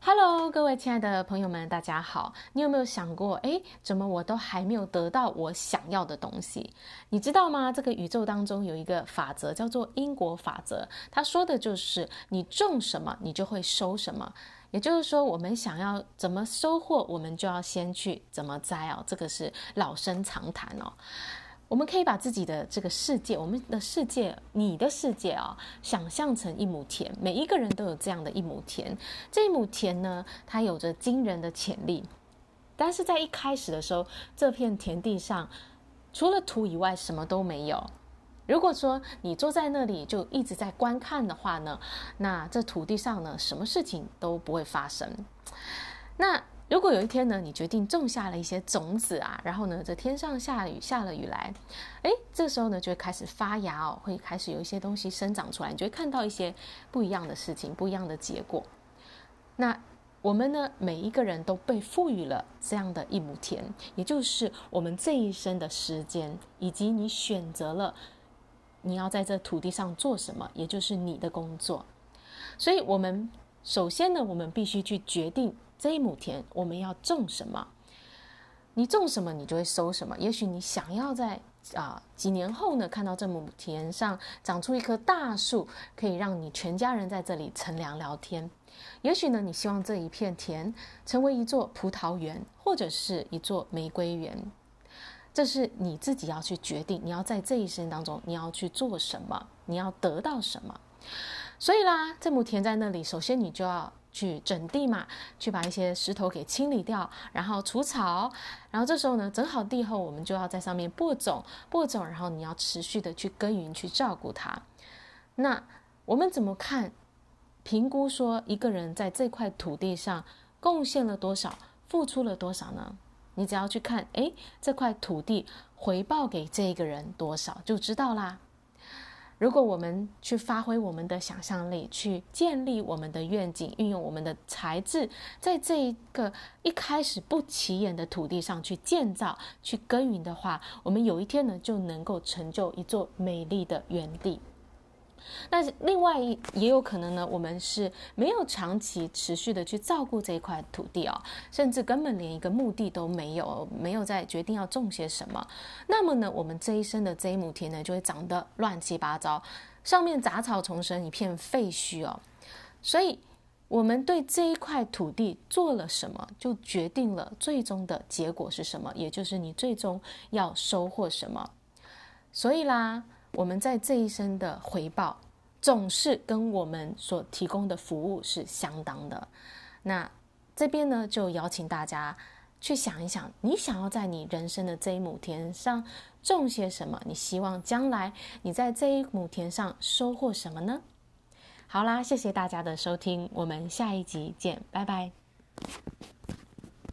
Hello，各位亲爱的朋友们，大家好。你有没有想过，诶，怎么我都还没有得到我想要的东西？你知道吗？这个宇宙当中有一个法则，叫做因果法则。它说的就是你种什么，你就会收什么。也就是说，我们想要怎么收获，我们就要先去怎么栽哦。这个是老生常谈哦。我们可以把自己的这个世界，我们的世界，你的世界啊、想象成一亩田。每一个人都有这样的一亩田。这一亩田呢，它有着惊人的潜力。但是在一开始的时候，这片田地上除了土以外，什么都没有。如果说你坐在那里就一直在观看的话呢，那这土地上呢，什么事情都不会发生。那如果有一天呢，你决定种下了一些种子啊，然后呢，这天上下雨，下了雨来，诶，这时候呢，就会开始发芽哦，会开始有一些东西生长出来，你就会看到一些不一样的事情，不一样的结果。那我们呢，每一个人都被赋予了这样的一亩田，也就是我们这一生的时间，以及你选择了你要在这土地上做什么，也就是你的工作。所以，我们首先呢，我们必须去决定。这一亩田，我们要种什么？你种什么，你就会收什么。也许你想要在啊、几年后呢，看到这亩田上长出一棵大树，可以让你全家人在这里乘凉聊天。也许呢，你希望这一片田成为一座葡萄园，或者是一座玫瑰园。这是你自己要去决定，你要在这一生当中，你要去做什么，你要得到什么。所以啦，这亩田在那里，首先你就要。去整地嘛，去把一些石头给清理掉，然后除草，然后这时候呢，整好地后，我们就要在上面播种，播种，然后你要持续的去耕耘，去照顾它。那我们怎么看？评估说一个人在这块土地上贡献了多少，付出了多少呢？你只要去看，诶，这块土地回报给这个人多少，就知道啦。如果我们去发挥我们的想象力，去建立我们的愿景，运用我们的才智，在这一个一开始不起眼的土地上去建造、去耕耘的话，我们有一天呢，就能够成就一座美丽的园地。但是另外一也有可能呢，我们是没有长期持续的去照顾这一块土地哦，甚至根本连一个目的都没有，没有在决定要种些什么。那么呢，我们这一生的这一亩田呢，就会长得乱七八糟，上面杂草丛生，一片废墟哦。所以，我们对这一块土地做了什么，就决定了最终的结果是什么，也就是你最终要收获什么。所以啦。我们在这一生的回报，总是跟我们所提供的服务是相当的。那这边呢，就邀请大家去想一想，你想要在你人生的这一亩田上种些什么？你希望将来你在这一亩田上收获什么呢？好啦，谢谢大家的收听，我们下一集见，拜拜。